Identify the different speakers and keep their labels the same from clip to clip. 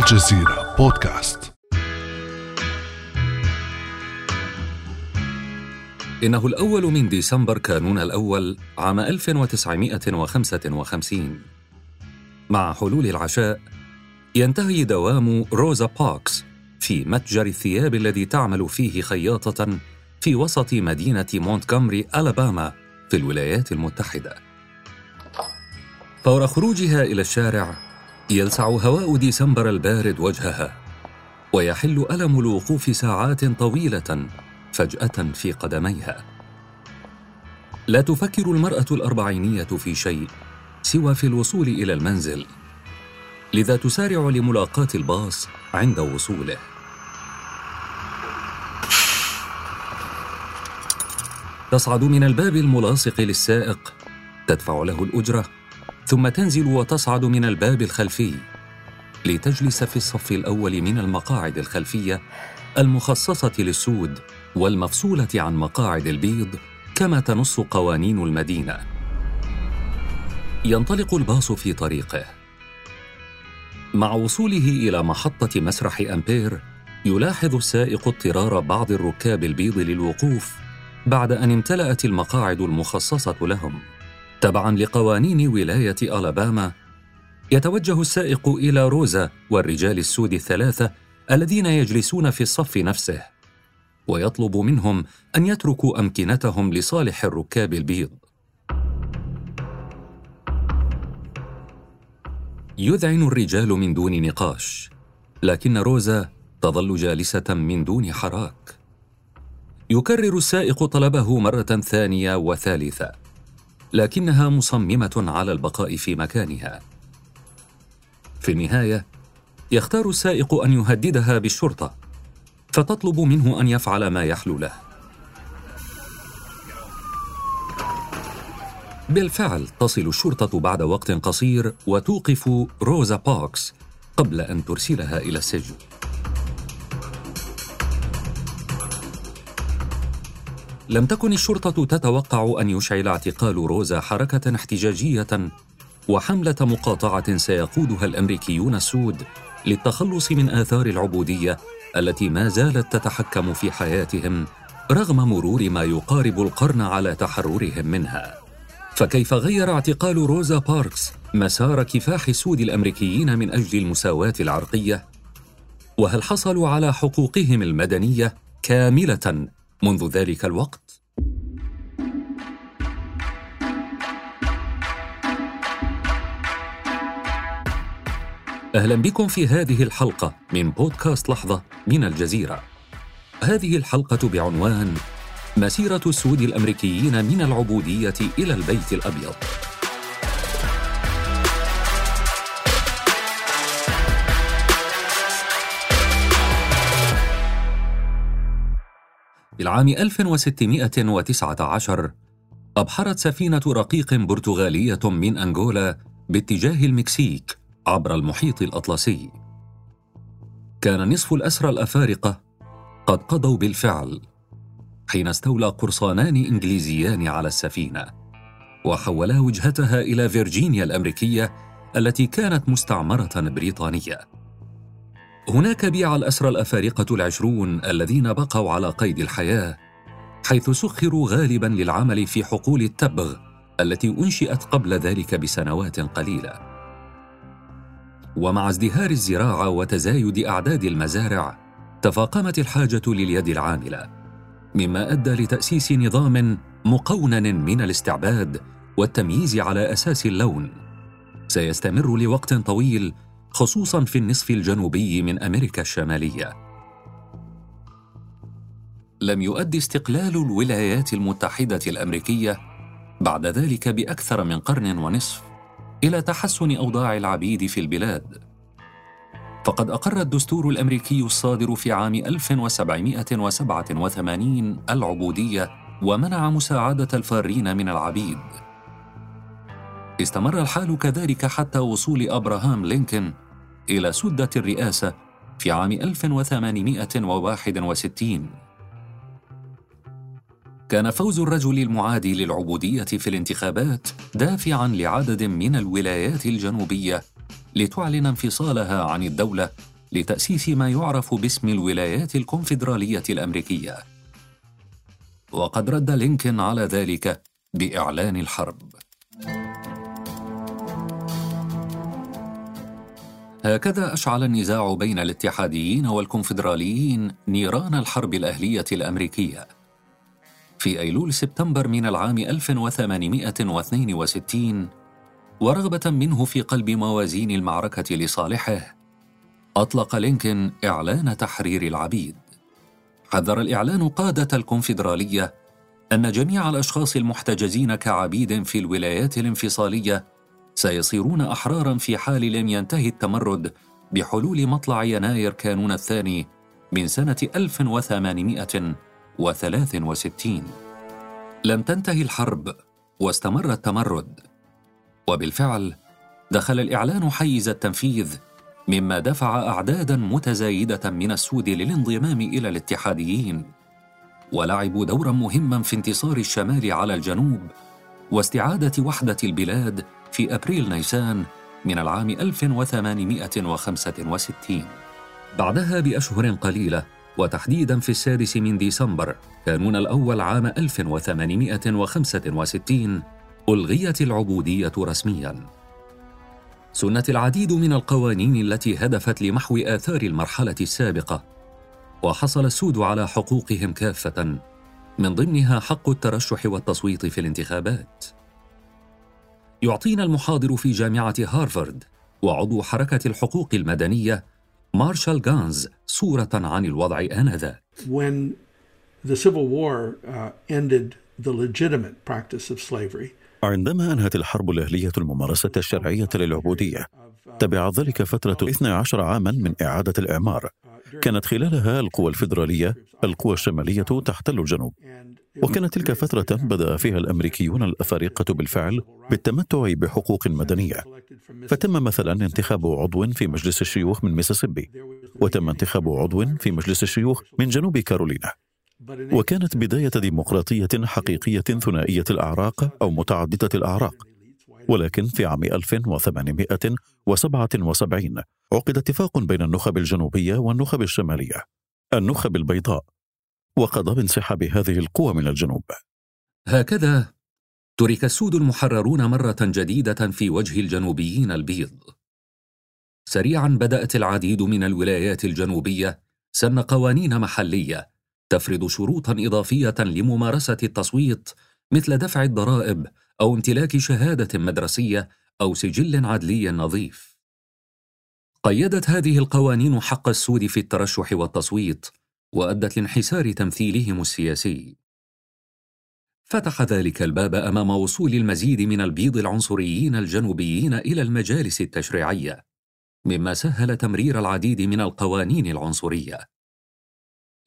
Speaker 1: الجزيرة بودكاست
Speaker 2: إنه الأول من ديسمبر كانون الأول عام 1955 مع حلول العشاء ينتهي دوام روزا باركس في متجر الثياب الذي تعمل فيه خياطة في وسط مدينة مونتغومري ألاباما في الولايات المتحدة. فور خروجها إلى الشارع يلسع هواء ديسمبر البارد وجهها ويحل ألم الوقوف ساعات طويلة فجأة في قدميها. لا تفكر المرأة الأربعينية في شيء سوى في الوصول إلى المنزل لذا تسارع لملاقاة الباص عند وصوله تصعد من الباب الملاصق للسائق تدفع له الأجرة ثم تنزل وتصعد من الباب الخلفي لتجلس في الصف الأول من المقاعد الخلفية المخصصة للسود والمفصولة عن مقاعد البيض كما تنص قوانين المدينة. ينطلق الباص في طريقه. مع وصوله إلى محطة مسرح أمبير يلاحظ السائق اضطرار بعض الركاب البيض للوقوف بعد أن امتلأت المقاعد المخصصة لهم. تبعا لقوانين ولاية ألاباما يتوجه السائق إلى روزا والرجال السود الثلاثة الذين يجلسون في الصف نفسه ويطلب منهم أن يتركوا أمكنتهم لصالح الركاب البيض. يذعن الرجال من دون نقاش لكن روزا تظل جالسة من دون حراك. يكرر السائق طلبه مرة ثانية وثالثة. لكنها مصممة على البقاء في مكانها. في النهاية يختار السائق أن يهددها بالشرطة فتطلب منه أن يفعل ما يحلو له. بالفعل تصل الشرطة بعد وقت قصير وتوقف روزا بوكس قبل أن ترسلها إلى السجن. لم تكن الشرطة تتوقع أن يشعل اعتقال روزا حركة احتجاجية وحملة مقاطعة سيقودها الأمريكيون السود للتخلص من آثار العبودية التي ما زالت تتحكم في حياتهم رغم مرور ما يقارب القرن على تحررهم منها. فكيف غير اعتقال روزا باركس مسار كفاح السود الأمريكيين من أجل المساواة العرقية وهل حصلوا على حقوقهم المدنية كاملة منذ ذلك الوقت. أهلا بكم في هذه الحلقة من بودكاست لحظة من الجزيرة. هذه الحلقة بعنوان مسيرة السود الأمريكيين من العبودية إلى البيت الأبيض. بالعام 1619 أبحرت سفينة رقيق برتغالية من أنغولا باتجاه المكسيك عبر المحيط الأطلسي. كان نصف الأسرى الأفارقة قد قضوا بالفعل حين استولى قرصانان إنجليزيان على السفينة، وحولا وجهتها إلى فيرجينيا الأمريكية التي كانت مستعمرة بريطانية. هناك بيع الأسرى الأفارقة العشرون الذين بقوا على قيد الحياة حيث سخروا غالبا للعمل في حقول التبغ التي أنشئت قبل ذلك بسنوات قليلة. ومع ازدهار الزراعة وتزايد أعداد المزارع تفاقمت الحاجة لليد العاملة مما أدى لتأسيس نظام مقونن من الاستعباد والتمييز على أساس اللون. سيستمر لوقت طويل خصوصا في النصف الجنوبي من أمريكا الشمالية. لم يؤدي استقلال الولايات المتحدة الأمريكية بعد ذلك بأكثر من قرن ونصف إلى تحسن أوضاع العبيد في البلاد. فقد أقر الدستور الأمريكي الصادر في عام 1787 العبودية ومنع مساعدة الفارين من العبيد. استمر الحال كذلك حتى وصول أبراهام لينكولن إلى سدة الرئاسة في عام 1861 كان فوز الرجل المعادي للعبودية في الانتخابات دافعا لعدد من الولايات الجنوبية لتعلن انفصالها عن الدولة لتأسيس ما يعرف باسم الولايات الكونفدرالية الأمريكية. وقد رد لينكولن على ذلك بإعلان الحرب. هكذا أشعل النزاع بين الاتحاديين والكونفدراليين نيران الحرب الأهلية الأمريكية. في أيلول سبتمبر من العام 1862 ورغبة منه في قلب موازين المعركة لصالحه أطلق لينكولن إعلان تحرير العبيد حذر الإعلان قادة الكونفدرالية أن جميع الأشخاص المحتجزين كعبيد في الولايات الانفصالية سيصيرون أحرارا في حال لم ينتهي التمرد بحلول مطلع يناير كانون الثاني من سنة 1863 لم تنتهي الحرب واستمر التمرد. وبالفعل دخل الإعلان حيز التنفيذ مما دفع أعدادا متزايدة من السود للانضمام إلى الاتحاديين. ولعبوا دورا مهما في انتصار الشمال على الجنوب واستعادة وحدة البلاد في أبريل نيسان من العام 1865 بعدها بأشهر قليلة وتحديدا في السادس من ديسمبر كانون الأول عام 1865 ألغيت العبودية رسميا. سنت العديد من القوانين التي هدفت لمحو آثار المرحلة السابقة وحصل السود على حقوقهم كافة من ضمنها حق الترشح والتصويت في الانتخابات. يعطينا المحاضر في جامعة هارفارد. وعضو حركة الحقوق المدنية مارشال غانز صورة عن الوضع آنذاك.
Speaker 3: When the Civil War uh, ended the legitimate practice of slavery,
Speaker 4: عندما أنهت الحرب الأهلية الممارسة الشرعية للعبودية تبع ذلك فترة 12 عاما من إعادة الإعمار. كانت خلالها القوى الفيدرالية القوى الشمالية تحتل الجنوب. وكانت تلك فترة بدأ فيها الأمريكيون الأفارقة بالفعل بالتمتع بحقوق مدنية. فتم مثلا انتخاب عضو في مجلس الشيوخ من ميسيسيبي وتم انتخاب عضو في مجلس الشيوخ من جنوب كارولينا. وكانت بداية ديمقراطية حقيقية ثنائية الأعراق أو متعددة الأعراق. ولكن في عام 1877 عقد اتفاق بين النخب الجنوبية والنخب الشمالية. النخب البيضاء وقضى بانسحاب هذه القوى من الجنوب
Speaker 2: هكذا ترك السود المحررون مرة جديدة في وجه الجنوبيين البيض سريعا بدأت العديد من الولايات الجنوبية سن قوانين محلية تفرض شروطا إضافية لممارسة التصويت مثل دفع الضرائب أو امتلاك شهادة مدرسية أو سجل عدلي نظيف. قيدت هذه القوانين حق السود في الترشح والتصويت وأدت لانحسار تمثيلهم السياسي. فتح ذلك الباب أمام وصول المزيد من البيض العنصريين الجنوبيين إلى المجالس التشريعية، مما سهل تمرير العديد من القوانين العنصرية.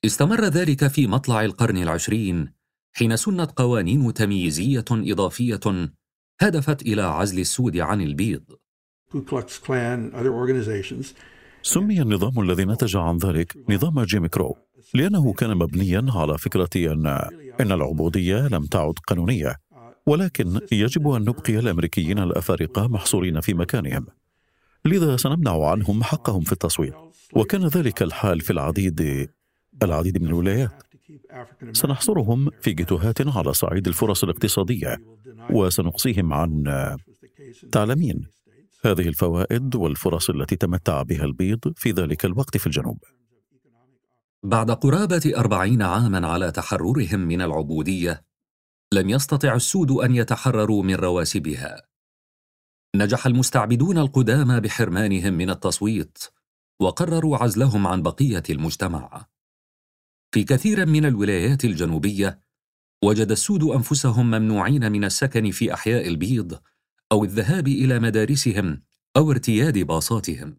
Speaker 2: استمر ذلك في مطلع القرن العشرين حين سنت قوانين تمييزية إضافية هدفت إلى عزل السود عن البيض
Speaker 4: سمي النظام الذي نتج عن ذلك نظام جيمي كرو لأنه كان مبنيا على فكرة أن إن العبودية لم تعد قانونية ولكن يجب أن نبقي الأمريكيين الأفارقة محصورين في مكانهم. لذا سنمنع عنهم حقهم في التصويت. وكان ذلك الحال في العديد العديد من الولايات. سنحصرهم في جهات على صعيد الفرص الاقتصادية وسنقصيهم عن تعلمين. هذه الفوائد والفرص التي تمتع بها البيض في ذلك الوقت في الجنوب.
Speaker 2: بعد قرابة أربعين عاما على تحررهم من العبودية لم يستطع السود أن يتحرروا من رواسبها. نجح المستعبدون القدامى بحرمانهم من التصويت وقرروا عزلهم عن بقية المجتمع. في كثير من الولايات الجنوبية وجد السود أنفسهم ممنوعين من السكن في أحياء البيض أو الذهاب إلى مدارسهم أو ارتياد باصاتهم.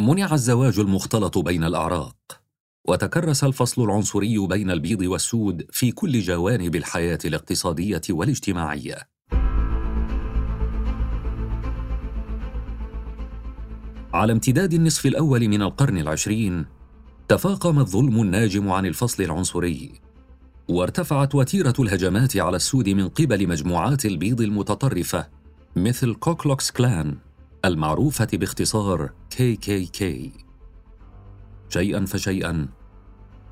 Speaker 2: منع الزواج المختلط بين الأعراق، وتكرس الفصل العنصري بين البيض والسود في كل جوانب الحياة الاقتصادية والاجتماعية. على امتداد النصف الأول من القرن العشرين، تفاقم الظلم الناجم عن الفصل العنصري وارتفعت وتيرة الهجمات على السود من قبل مجموعات البيض المتطرفة مثل كوكلوكس كلان المعروفة باختصار KKK شيئا فشيئا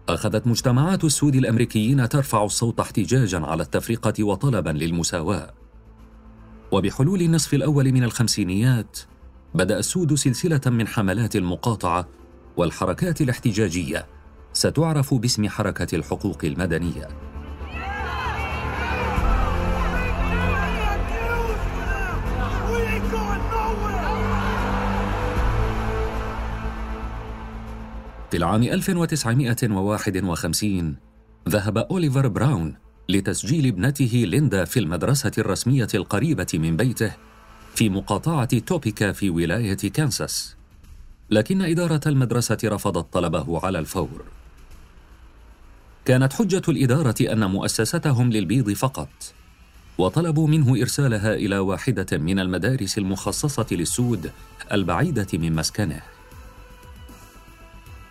Speaker 2: أخذت مجتمعات السود الأمريكيين ترفع الصوت احتجاجا على التفرقة وطلبا للمساواة. وبحلول النصف الأول من الخمسينيات بدأ السود سلسلة من حملات المقاطعة والحركات الاحتجاجية. ستعرف باسم حركة الحقوق المدنية. في العام 1951 ذهب أوليفر براون لتسجيل ابنته ليندا في المدرسة الرسمية القريبة من بيته في مقاطعة توبيكا في ولاية كانساس. لكن إدارة المدرسة رفضت طلبه على الفور. كانت حجة الإدارة أن مؤسستهم للبيض فقط وطلبوا منه إرسالها إلى واحدة من المدارس المخصصة للسود البعيدة من مسكنه.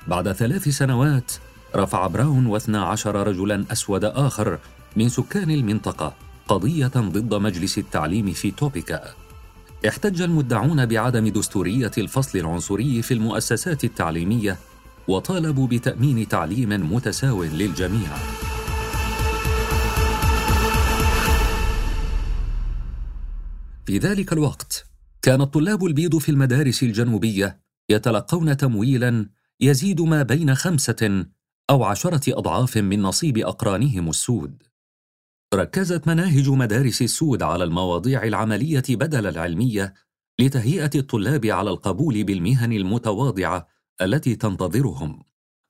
Speaker 2: بعد ثلاث سنوات رفع براون واثنى عشر رجلا أسود آخر من سكان المنطقة قضية ضد مجلس التعليم في توبيكا. احتج المدعون بعدم دستورية الفصل العنصري في المؤسسات التعليمية وطالبوا بتأمين تعليم متساو للجميع. في ذلك الوقت كان الطلاب البيض في المدارس الجنوبية يتلقون تمويلا يزيد ما بين خمسة أو عشرة أضعاف من نصيب أقرانهم السود. ركزت مناهج مدارس السود على المواضيع العملية بدل العلمية لتهيئة الطلاب على القبول بالمهن المتواضعة التي تنتظرهم.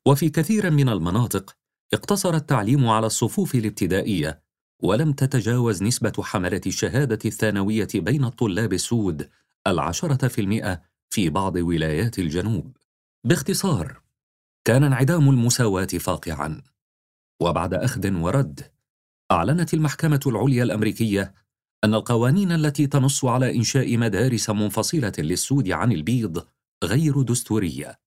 Speaker 2: وفي كثير من المناطق اقتصر التعليم على الصفوف الابتدائية ولم تتجاوز نسبة حملة الشهادة الثانوية بين الطلاب السود العشرة في المئة في بعض ولايات الجنوب. باختصار كان انعدام المساواة فاقعا وبعد أخذ ورد أعلنت المحكمة العليا الأمريكية أن القوانين التي تنص على إنشاء مدارس منفصلة للسود عن البيض غير دستورية.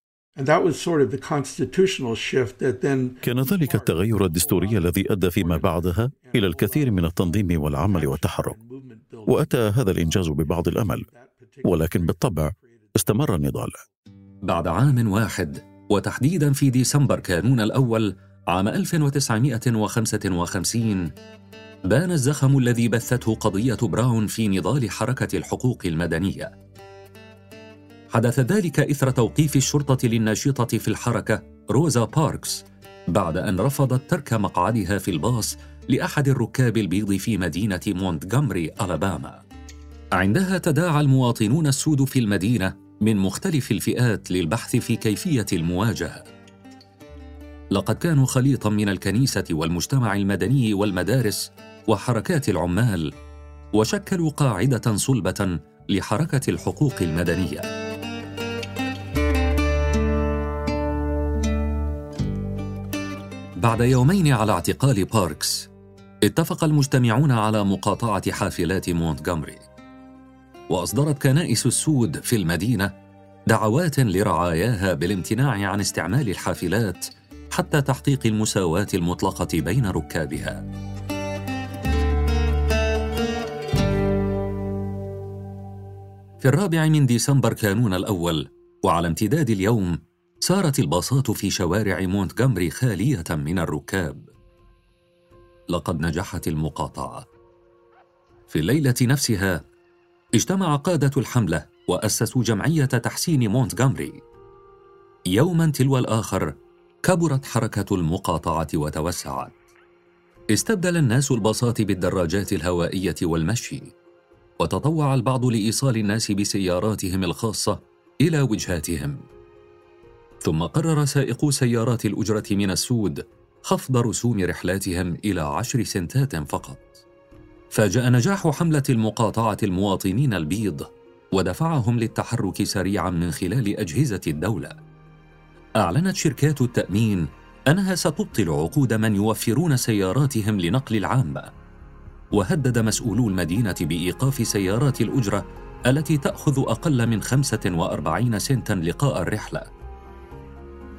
Speaker 4: كان ذلك التغير الدستوري الذي أدى فيما بعدها إلى الكثير من التنظيم والعمل والتحرك وأتى هذا الإنجاز ببعض الأمل ولكن بالطبع استمر النضال.
Speaker 2: بعد عام واحد وتحديدا في ديسمبر كانون الأول عام 1955 بان الزخم الذي بثته قضية براون في نضال حركة الحقوق المدنية. حدث ذلك إثر توقيف الشرطة للناشطة في الحركة روزا باركس بعد أن رفضت ترك مقعدها في الباص لأحد الركاب البيض في مدينة مونتغمري ألاباما. عندها تداعى المواطنون السود في المدينة من مختلف الفئات للبحث في كيفية المواجهة. لقد كانوا خليطا من الكنيسة والمجتمع المدني والمدارس وحركات العمال وشكلوا قاعدة صلبة لحركة الحقوق المدنية. بعد يومين على اعتقال باركس اتفق المجتمعون على مقاطعة حافلات مونتغمري وأصدرت كنائس السود في المدينة دعوات لرعاياها بالامتناع عن استعمال الحافلات حتى تحقيق المساواة المطلقة بين ركابها. في الرابع من ديسمبر كانون الأول وعلى امتداد اليوم سارت الباصات في شوارع مونتغمري خالية من الركاب. لقد نجحت المقاطعة. في الليلة نفسها اجتمع قادة الحملة وأسسوا جمعية تحسين مونتغامري. يوما تلو الآخر كبرت حركة المقاطعة وتوسعت. استبدل الناس الباصات بالدراجات الهوائية والمشي، وتطوع البعض لإيصال الناس بسياراتهم الخاصة إلى وجهاتهم. ثم قرر سائقو سيارات الأجرة من السود خفض رسوم رحلاتهم إلى عشر سنتات فقط. فاجأ نجاح حملة المقاطعة المواطنين البيض ودفعهم للتحرك سريعا من خلال أجهزة الدولة. أعلنت شركات التأمين أنها ستبطل عقود من يوفرون سياراتهم لنقل العامة. وهدد مسؤولو المدينة بإيقاف سيارات الأجرة التي تأخذ أقل من 45 سنتا لقاء الرحلة.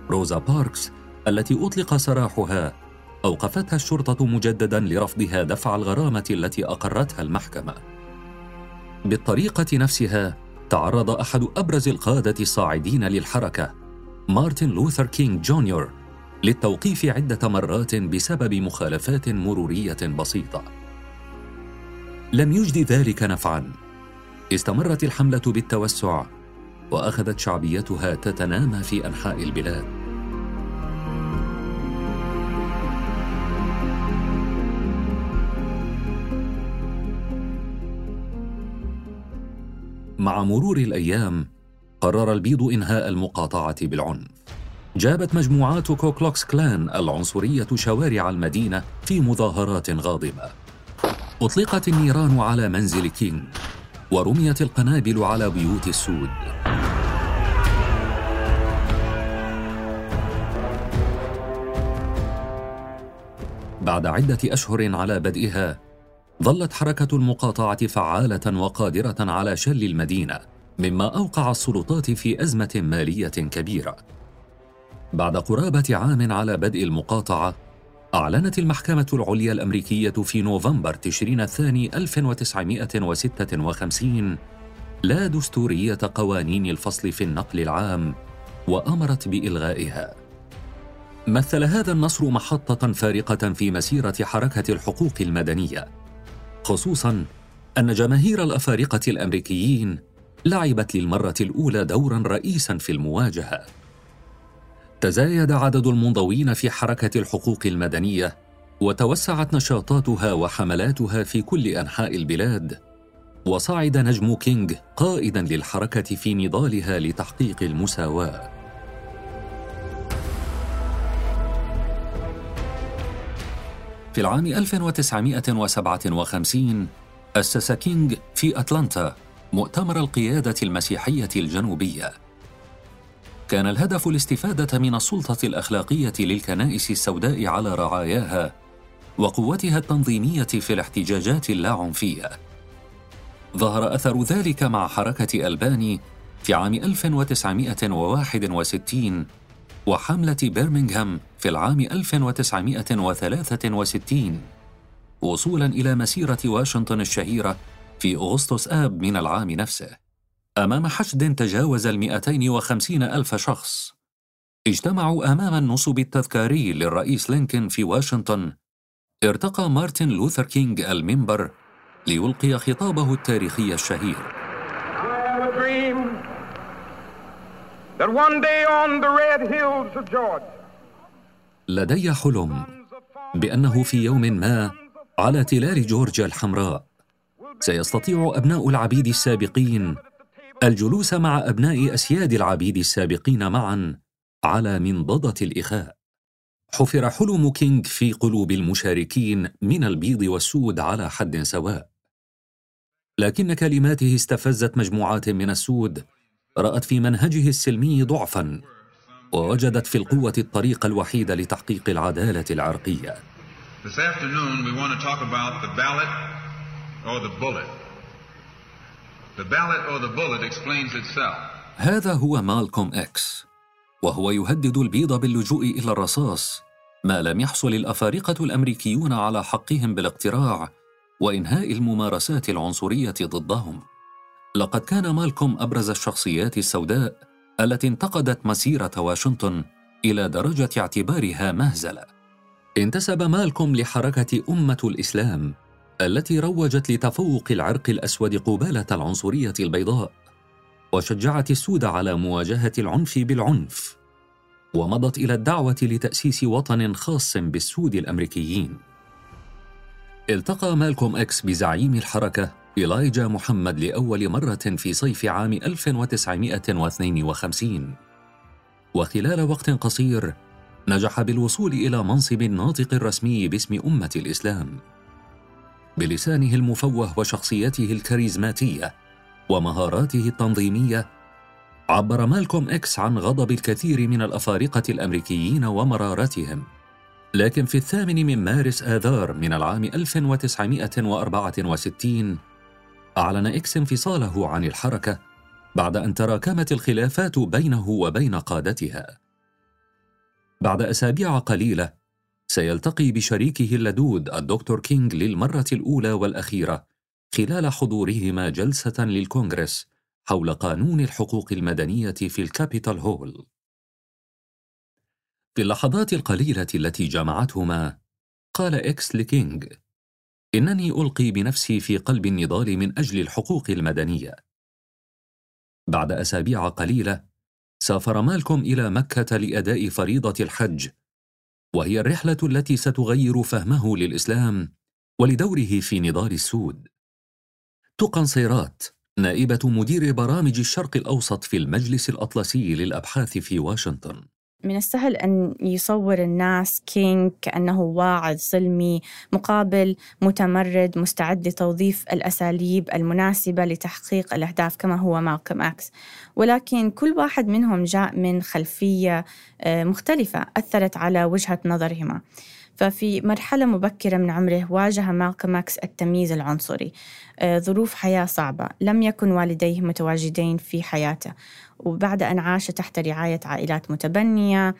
Speaker 2: روزا باركس التي أطلق سراحها اوقفتها الشرطة مجددا لرفضها دفع الغرامة التي أقرتها المحكمة بالطريقة نفسها تعرض أحد أبرز القادة الصاعدين للحركة مارتن لوثر كينج جونيور للتوقيف عدة مرات بسبب مخالفات مرورية بسيطة. لم يجد ذلك نفعا. استمرت الحملة بالتوسع وأخذت شعبيتها تتنامى في أنحاء البلاد. مع مرور الأيام قرر البيض إنهاء المقاطعة بالعنف. جابت مجموعات كوكلوكس كلان العنصرية شوارع المدينة في مظاهرات غاضبة. أطلقت النيران على منزل كينغ، ورميت القنابل على بيوت السود. بعد عدة أشهر على بدئها، ظلت حركة المقاطعة فعالة وقادرة على شل المدينة، مما أوقع السلطات في أزمة مالية كبيرة. بعد قرابة عام على بدء المقاطعة، أعلنت المحكمة العليا الأمريكية في نوفمبر تشرين الثاني 1956 لا دستورية قوانين الفصل في النقل العام وأمرت بإلغائها. مثل هذا النصر محطة فارقة في مسيرة حركة الحقوق المدنية، خصوصاً أن جماهير الأفارقة الأمريكيين لعبت للمرة الأولى دورا رئيسا في المواجهة. تزايد عدد المنضوين في حركة الحقوق المدنية وتوسعت نشاطاتها وحملاتها في كل أنحاء البلاد وصعد نجم كينغ قائدا للحركة في نضالها لتحقيق المساواة. في العام 1957 أسس كينغ في أتلانتا مؤتمر القيادة المسيحية الجنوبية. كان الهدف الاستفادة من السلطة الأخلاقية للكنائس السوداء على رعاياها وقوتها التنظيمية في الاحتجاجات اللاعنفية. ظهر أثر ذلك مع حركة ألباني في عام 1961 وحملة برمنغهام في العام 1963 وصولا إلى مسيرة واشنطن الشهيرة في أغسطس آب من العام نفسه. أمام حشد تجاوز المئتين وخمسين ألف شخص. اجتمعوا أمام النصب التذكاري للرئيس لينكولن في واشنطن ارتقى مارتن لوثر كينج المنبر ليلقي خطابه التاريخي الشهير. لدي حلم بأنه في يوم ما على تلال جورجيا الحمراء. سيستطيع أبناء العبيد السابقين الجلوس مع أبناء أسياد العبيد السابقين معا على منضدة الإخاء. حفر حلم كينغ في قلوب المشاركين من البيض والسود على حد سواء. لكن كلماته استفزت مجموعات من السود رأت في منهجه السلمي ضعفا ووجدت في القوة الطريق الوحيد لتحقيق العدالة العرقية This afternoon we want to talk about the ballot or the bullet. The ballot or the bullet explains itself. هذا هو مالكوم إكس وهو يهدد البيض باللجوء إلى الرصاص ما لم يحصل الأفارقة الأمريكيون على حقهم بالاقتراع وإنهاء الممارسات العنصرية ضدهم لقد كان مالكوم أبرز الشخصيات السوداء التي انتقدت مسيرة واشنطن إلى درجة اعتبارها مهزلة. انتسب مالكوم لحركة أمة الإسلام التي روجت لتفوق العرق الأسود قبالة العنصرية البيضاء وشجعت السود على مواجهة العنف بالعنف ومضت إلى الدعوة لتأسيس وطن خاص بالسود الأمريكيين. التقى مالكوم إكس بزعيم الحركة إلايجا محمد لأول مرة في صيف عام 1952 وخلال وقت قصير نجح بالوصول إلى منصب الناطق الرسمي باسم أمة الإسلام. بلسانه المفوه وشخصيته الكاريزماتية ومهاراته التنظيمية عبر مالكوم إكس عن غضب الكثير من الأفارقة الأمريكيين ومرارتهم. لكن في الثامن من مارس آذار من العام 1964 أعلن إكس انفصاله عن الحركة بعد أن تراكمت الخلافات بينه وبين قادتها. بعد أسابيع قليلة سيلتقي بشريكه اللدود الدكتور كينغ للمرة الأولى والأخيرة خلال حضورهما جلسة للكونغرس حول قانون الحقوق المدنية في الكابيتال هيل. في اللحظات القليلة التي جمعتهما، قال إكس لكينغ: إنني ألقي بنفسي في قلب النضال من أجل الحقوق المدنية. بعد أسابيع قليلة، سافر مالكوم إلى مكة لأداء فريضة الحج، وهي الرحلة التي ستغير فهمه للإسلام ولدوره في نضال السود. تقن صيرات نائبة مدير برامج الشرق الأوسط في المجلس الأطلسي للأبحاث في واشنطن
Speaker 5: من السهل أن يصور الناس كينج كأنه واعظ سلمي مقابل متمرد مستعد لتوظيف الأساليب المناسبة لتحقيق الأهداف كما هو مالكوم أكس. ولكن كل واحد منهم جاء من خلفية آه، مختلفة أثرت على وجهة نظرهما. ففي مرحلة مبكرة من عمره واجه مالكوم أكس التمييز العنصري. آه، ظروف حياة صعبة. لم يكن والديه متواجدين في حياته. وبعد أن عاش تحت رعاية عائلات متبنية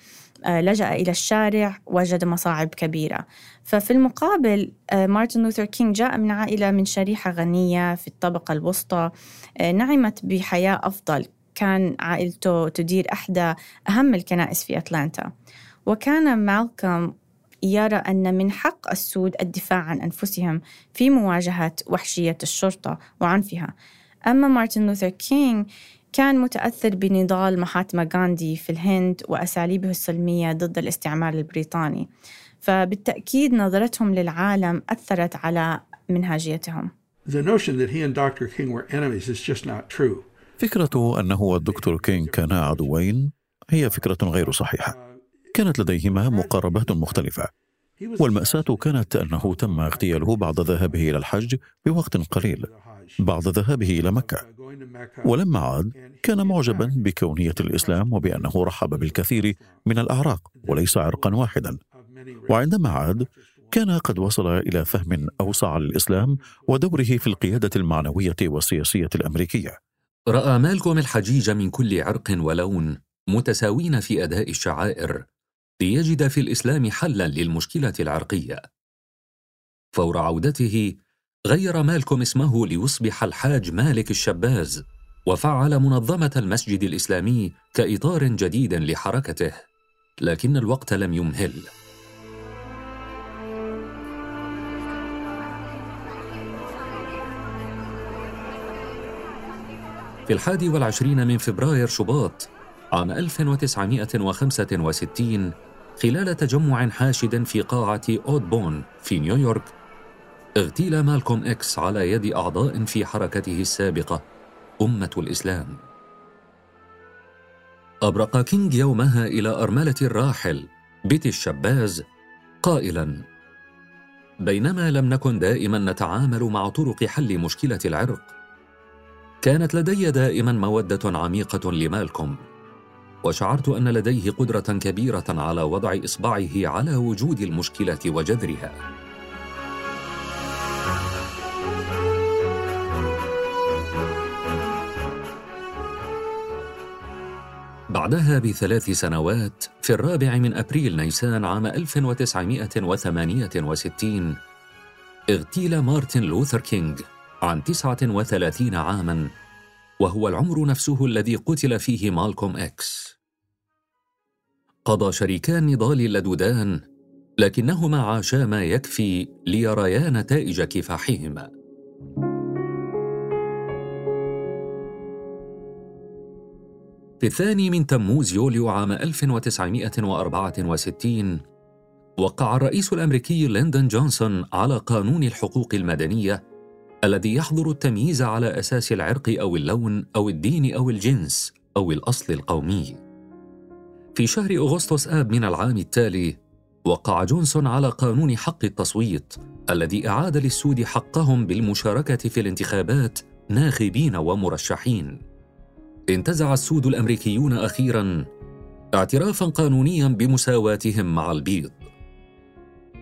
Speaker 5: آه، لجأ إلى الشارع وجد مصاعب كبيرة. ففي المقابل آه، مارتن لوثر كينج جاء من عائلة من شريحة غنية في الطبقة الوسطى. نعمت بحياة أفضل. كان عائلته تدير إحدى أهم الكنائس في أتلانتا. وكان مالكوم يرى أن من حق السود الدفاع عن أنفسهم في مواجهة وحشية الشرطة وعنفها أما مارتن لوثر كينغ كان متأثر بنضال مهاتما غاندي في الهند وأساليبه السلمية ضد الاستعمار البريطاني فبالتأكيد نظرتهم للعالم أثرت على منهاجيتهم
Speaker 3: The notion that he and Dr. King were enemies is just not true.
Speaker 4: فكرة أنه والدكتور كينغ كانا عدوين هي فكرة غير صحيحة كانت لديهما مقاربات مختلفة. والمأساة كانت أنه تم اغتياله بعد ذهابه إلى الحج بوقت قليل بعد ذهابه إلى مكة. ولما عاد كان معجبا بكونية الإسلام وبأنه رحب بالكثير من الأعراق وليس عرقا واحدا. وعندما عاد كان قد وصل إلى فهم أوسع للإسلام ودوره في القيادة المعنوية والسياسية الأمريكية.
Speaker 2: رأى مالكوم الحجيج من كل عرق ولون متساوين في أداء الشعائر ليجد في الإسلام حلا للمشكلة العرقية. فور عودته غير مالكم اسمه ليصبح الحاج مالك الشباز وفعل منظمة المسجد الإسلامي كإطار جديد لحركته لكن الوقت لم يمهل. في الحادي والعشرين من فبراير شباط عام 1965 خلال تجمع حاشد في قاعة أودبون في نيويورك اغتيل مالكوم إكس على يد أعضاء في حركته السابقة أمة الإسلام. أبرق كينج يومها إلى أرملة الراحل بيتي شباز قائلا بينما لم نكن دائما نتعامل مع طرق حل مشكلة العرق كانت لدي دائما مودة عميقة لمالكوم. وشعرت أن لديه قدرة كبيرة على وضع إصبعه على وجود المشكلة وجذرها. بعدها بثلاث سنوات في الرابع من أبريل نيسان عام 1968 اغتيل مارتن لوثر كينج عن 39 عاماً وهو العمر نفسه الذي قتل فيه مالكوم إكس. قضى شريكا النضال اللدودان لكنهما عاشا ما يكفي ليريا نتائج كفاحهما. في الثاني من تموز يوليو عام 1964 وقع الرئيس الأمريكي ليندون جونسون على قانون الحقوق المدنية الذي يحظر التمييز على أساس العرق أو اللون أو الدين أو الجنس أو الأصل القومي. في شهر أغسطس آب من العام التالي وقع جونسون على قانون حق التصويت الذي أعاد للسود حقهم بالمشاركة في الانتخابات ناخبين ومرشحين. انتزع السود الأمريكيون أخيرا اعترافا قانونيا بمساواتهم مع البيض.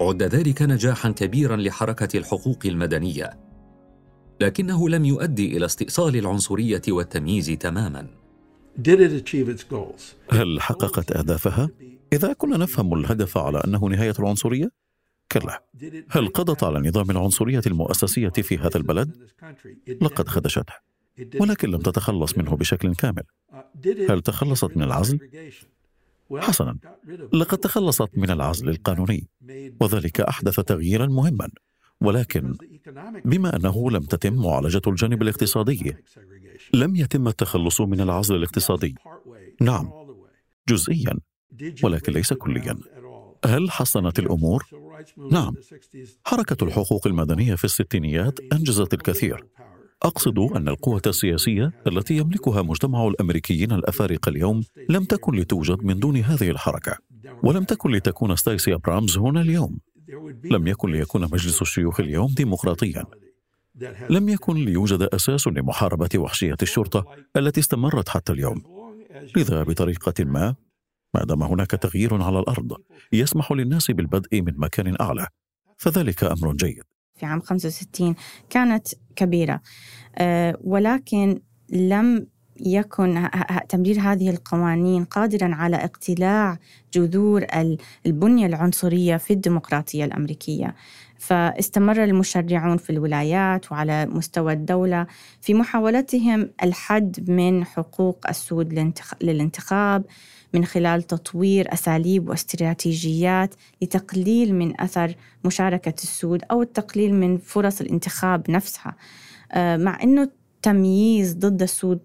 Speaker 2: عد ذلك نجاحا كبيرا لحركة الحقوق المدنية. لكنه لم يؤدي إلى استئصال العنصرية والتمييز تماما.
Speaker 4: هل حققت أهدافها؟ إذا كنا نفهم الهدف على أنه نهاية العنصرية؟ كلا هل قضت على نظام العنصرية المؤسسية في هذا البلد؟ لقد خدشته ولكن لم تتخلص منه بشكل كامل هل تخلصت من العزل؟ حسنا لقد تخلصت من العزل القانوني وذلك أحدث تغييرا مهما ولكن بما أنه لم تتم معالجة الجانب الاقتصادي لم يتم التخلص من العزل الاقتصادي. نعم جزئيا ولكن ليس كليا. هل حسنت الأمور؟ نعم حركة الحقوق المدنية في الستينيات أنجزت الكثير. أقصد أن القوة السياسية التي يملكها مجتمع الأمريكيين الأفارقة اليوم لم تكن لتوجد من دون هذه الحركة ولم تكن لتكون ستايسي أبرامز هنا اليوم. لم يكن ليكون مجلس الشيوخ اليوم ديمقراطيا. لم يكن ليوجد أساس لمحاربة وحشية الشرطة التي استمرت حتى اليوم. لذا بطريقة ما ما دام هناك تغيير على الأرض يسمح للناس بالبدء من مكان أعلى فذلك أمر جيد.
Speaker 5: في عام 65 كانت كبيرة آه، ولكن لم يكن تمرير هذه القوانين قادرا على اقتلاع جذور البنية العنصرية في الديمقراطية الأمريكية. فاستمر المشرعون في الولايات وعلى مستوى الدولة في محاولتهم الحد من حقوق السود للانتخاب من خلال تطوير أساليب واستراتيجيات لتقليل من أثر مشاركة السود أو التقليل من فرص الانتخاب نفسها. آه، مع إنه التمييز ضد السود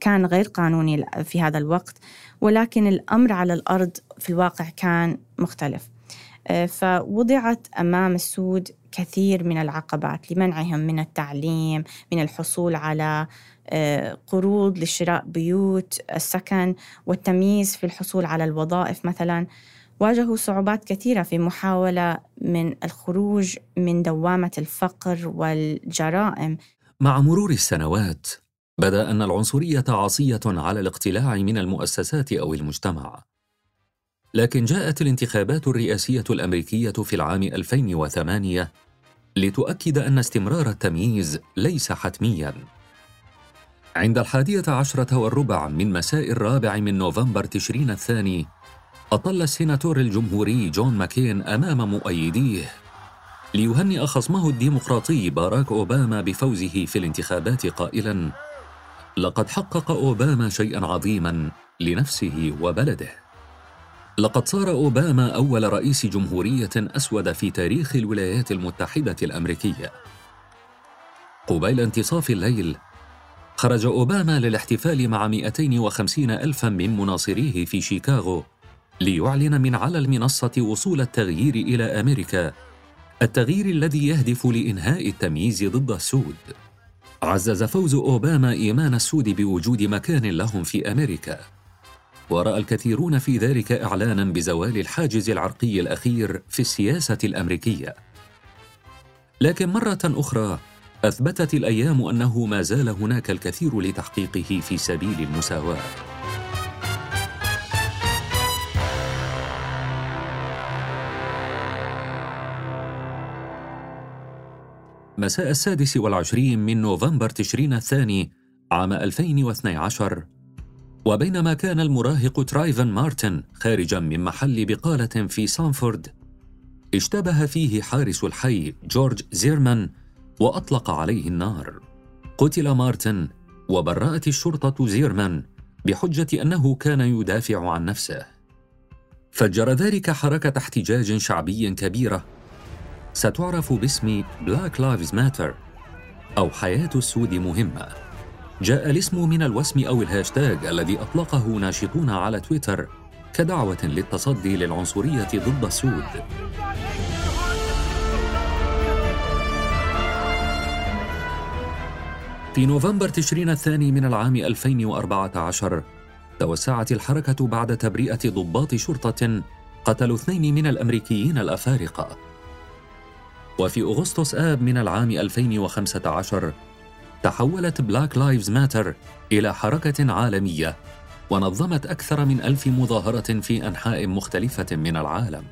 Speaker 5: كان غير قانوني في هذا الوقت ولكن الأمر على الأرض في الواقع كان مختلف. فوضعت أمام السود كثير من العقبات لمنعهم من التعليم من الحصول على آه، قروض لشراء بيوت السكن والتمييز في الحصول على الوظائف مثلا. واجهوا صعوبات كثيرة في محاولة من الخروج من دوامة الفقر والجرائم.
Speaker 2: مع مرور السنوات بدأ أن العنصرية عصيه على الاقتلاع من المؤسسات أو المجتمع. لكن جاءت الانتخابات الرئاسية الأمريكية في العام 2008 لتؤكد أن استمرار التمييز ليس حتميا. عند الحادية عشرة والربع من مساء الرابع من نوفمبر تشرين الثاني أطل السيناتور الجمهوري جون ماكين أمام مؤيديه ليهنئ خصمه الديمقراطي باراك أوباما بفوزه في الانتخابات قائلا لقد حقق أوباما شيئا عظيما لنفسه وبلده. لقد صار أوباما أول رئيس جمهورية أسود في تاريخ الولايات المتحدة الأمريكية. قبيل انتصاف الليل خرج أوباما للاحتفال مع 250 ألفا من مناصريه في شيكاغو ليعلن من على المنصة وصول التغيير إلى أمريكا التغيير الذي يهدف لإنهاء التمييز ضد السود. عزز فوز أوباما إيمان السود بوجود مكان لهم في أمريكا. ورأى الكثيرون في ذلك إعلانا بزوال الحاجز العرقي الأخير في السياسة الأمريكية. لكن مرة أخرى أثبتت الأيام أنه ما زال هناك الكثير لتحقيقه في سبيل المساواة. مساء السادس والعشرين من نوفمبر تشرين الثاني عام 2012 وبينما كان المراهق ترايفون مارتن خارجا من محل بقالة في سانفورد اشتبه فيه حارس الحي جورج زيمرمان وأطلق عليه النار. قتل مارتن وبرأت الشرطة زيمرمان بحجة أنه كان يدافع عن نفسه. فجر ذلك حركة احتجاج شعبي كبيرة. ستعرف باسم Black Lives Matter أو حياة السود مهمة. جاء الاسم من الوسم أو الهاشتاج الذي أطلقه ناشطون على تويتر كدعوة للتصدي للعنصرية ضد السود. في نوفمبر تشرين الثاني من العام 2014 توسعت الحركة بعد تبرئة ضباط شرطة قتلوا اثنين من الأمريكيين الأفارقة. وفي أغسطس آب من العام 2015 تحولت Black Lives Matter إلى حركة عالمية ونظمت أكثر من ألف مظاهرة في أنحاء مختلفة من العالم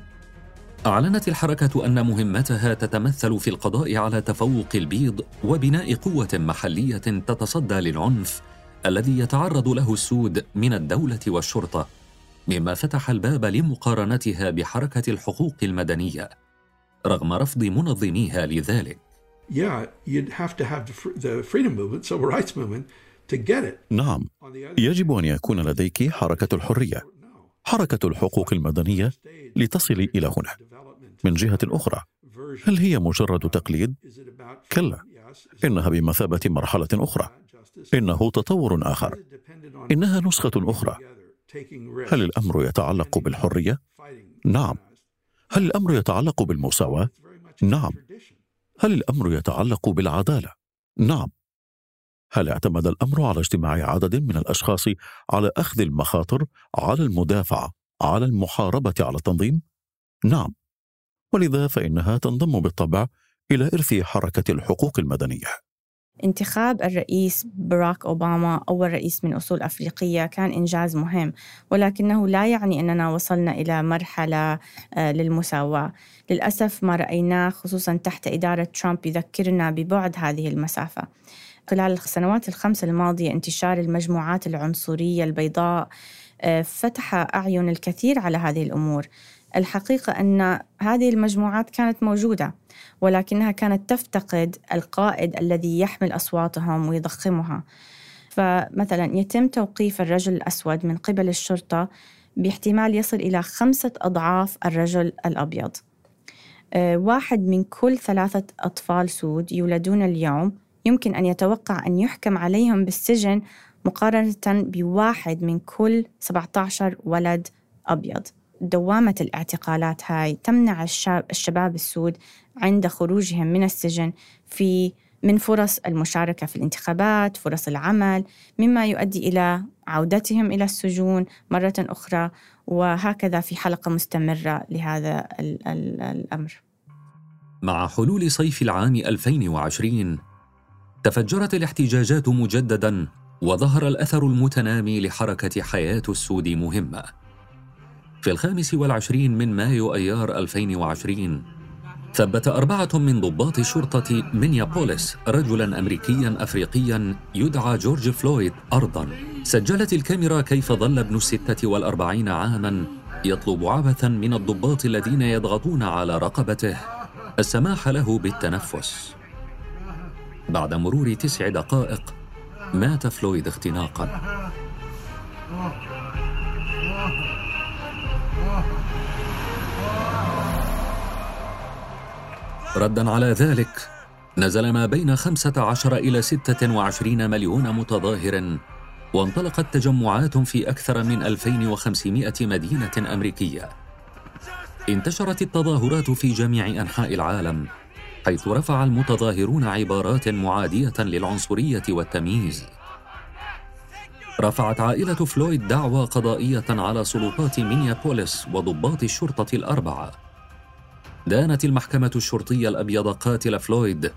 Speaker 2: أعلنت الحركة أن مهمتها تتمثل في القضاء على تفوق البيض وبناء قوة محلية تتصدى للعنف الذي يتعرض له السود من الدولة والشرطة، مما فتح الباب لمقارنتها بحركة الحقوق المدنية، رغم رفض منظميها لذلك.
Speaker 3: yeah, you'd have to have the freedom movement, civil rights movement, to get it.
Speaker 4: نعم. يجب أن يكون لديك حركة الحرية. حركة الحقوق المدنية لتصل إلى هنا. من جهة
Speaker 3: أخرى،
Speaker 4: هل هي مجرد تقليد؟ كلا. إنها بمثابة
Speaker 3: مرحلة أخرى.
Speaker 4: إنه تطور آخر.
Speaker 3: إنها نسخة أخرى.
Speaker 4: هل الأمر يتعلق
Speaker 3: بالحرية؟
Speaker 4: نعم. هل الأمر يتعلق
Speaker 3: بالمساواة؟
Speaker 4: نعم. هل الأمر يتعلق بالعدالة؟ نعم. هل اعتمد الأمر على اجتماع عدد من الأشخاص على أخذ المخاطر على المدافعة على المحاربة على التنظيم؟ نعم. ولذا فإنها تنضم بالطبع إلى إرث حركة الحقوق المدنية.
Speaker 5: انتخاب الرئيس باراك أوباما أول رئيس من أصول أفريقية كان إنجاز مهم ولكنه لا يعني أننا وصلنا إلى مرحلة آه، للمساواة. للأسف ما رأيناه خصوصا تحت إدارة ترامب يذكرنا ببعد هذه المسافة. خلال السنوات الخمس الماضية انتشار المجموعات العنصرية البيضاء آه، فتح أعين الكثير على هذه الأمور. الحقيقة أن هذه المجموعات كانت موجودة ولكنها كانت تفتقد القائد الذي يحمل أصواتهم ويضخمها. فمثلا يتم توقيف الرجل الأسود من قبل الشرطة باحتمال يصل إلى خمسة أضعاف الرجل الأبيض. آه، واحد من كل ثلاثة أطفال سود يولدون اليوم يمكن أن يتوقع أن يحكم عليهم بالسجن مقارنة بواحد من كل 17 ولد أبيض. دوامة الاعتقالات هاي تمنع الشاب الشباب السود عند خروجهم من السجن في من فرص المشاركة في الانتخابات، فرص العمل، مما يؤدي إلى عودتهم إلى السجون مرة أخرى وهكذا في حلقة مستمرة لهذا ال- ال- الأمر.
Speaker 2: مع حلول صيف العام 2020 تفجرت الاحتجاجات مجددا وظهر الأثر المتنامي لحركة حياة السود مهمة في الخامس والعشرين من مايو أيار 2020 ثبت أربعة من ضباط شرطة مينيابوليس رجلا أمريكيا أفريقيا يدعى جورج فلويد أرضا. سجلت الكاميرا كيف ظل ابن الستة والأربعين عاما يطلب عبثا من الضباط الذين يضغطون على رقبته. السماح له بالتنفس. بعد مرور تسع دقائق مات فلويد اختناقا. ردا على ذلك نزل ما بين 15 إلى 26 مليون متظاهر وانطلقت تجمعات في أكثر من 2500 مدينة أمريكية. انتشرت التظاهرات في جميع أنحاء العالم حيث رفع المتظاهرون عبارات معادية للعنصرية والتمييز. رفعت عائلة فلويد دعوى قضائية على سلطات مينيابوليس وضباط الشرطة الأربعة. دانت المحكمة الشرطية الأبيض قاتل فلويد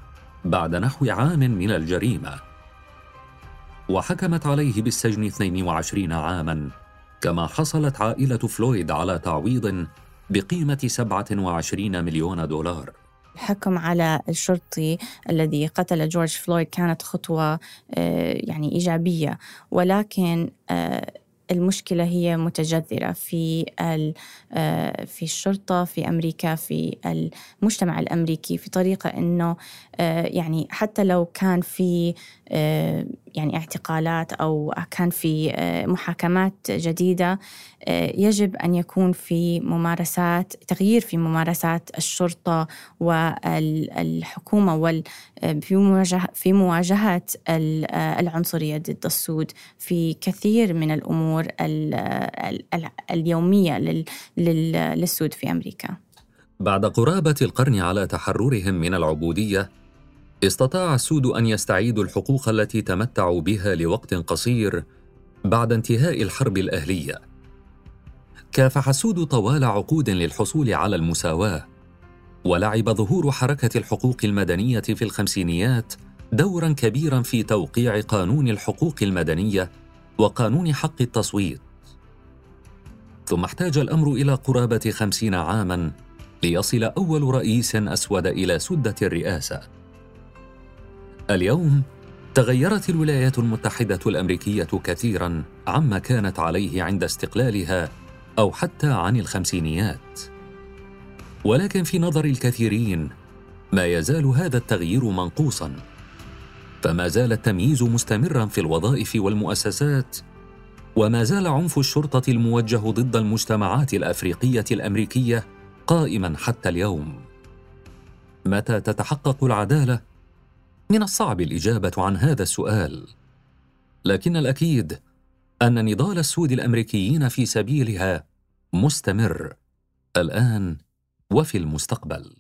Speaker 2: بعد نحو عام من الجريمة. وحكمت عليه بالسجن 22 عاما كما حصلت عائلة فلويد على تعويض بقيمة 27 مليون دولار.
Speaker 5: الحكم على الشرطي الذي قتل جورج فلويد كانت خطوة آه، يعني إيجابية. ولكن آه، المشكلة هي متجذرة في آه، في الشرطة في أمريكا في المجتمع الأمريكي في طريقة إنه يعني حتى لو كان في آه، يعني اعتقالات أو كان في آه، محاكمات جديدة آه، يجب أن يكون في ممارسات تغيير في ممارسات الشرطة والحكومة وال في مواجهة في مواجهة ال- العنصرية ضد السود في كثير من الأمور ال- ال- ال- اليومية لل- لل- للسود في أمريكا.
Speaker 2: بعد قرابة القرن على تحررهم من العبودية، استطاع السود أن يستعيدوا الحقوق التي تمتعوا بها لوقت قصير بعد انتهاء الحرب الأهلية. كافح السود طوال عقود للحصول على المساواة، ولعب ظهور حركة الحقوق المدنية في الخمسينيات دورا كبيرا في توقيع قانون الحقوق المدنية وقانون حق التصويت. ثم احتاج الأمر إلى قرابة خمسين عاماً ليصل أول رئيس أسود إلى سدة الرئاسة. اليوم تغيرت الولايات المتحدة الأمريكية كثيراً عما كانت عليه عند استقلالها أو حتى عن الخمسينيات. ولكن في نظر الكثيرين ما يزال هذا التغيير منقوصا. فما زال التمييز مستمرا في الوظائف والمؤسسات وما زال عنف الشرطة الموجه ضد المجتمعات الأفريقية الأمريكية قائما حتى اليوم. متى تتحقق العدالة؟ من الصعب الإجابة عن هذا السؤال. لكن الأكيد أن نضال السود الأمريكيين في سبيلها مستمر الآن وفي المستقبل.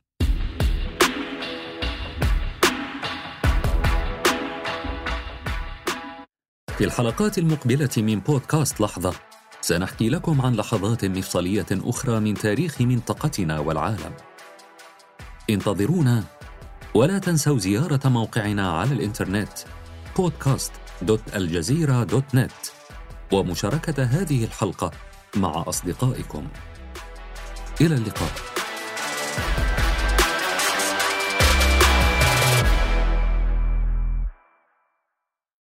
Speaker 2: في الحلقات المقبلة من بودكاست لحظة سنحكي لكم عن لحظات مفصليه أخرى من تاريخ منطقتنا والعالم. انتظرونا ولا تنسوا زيارة موقعنا على الإنترنت podcast.aljazeera.net ومشاركة هذه الحلقة مع أصدقائكم. إلى اللقاء.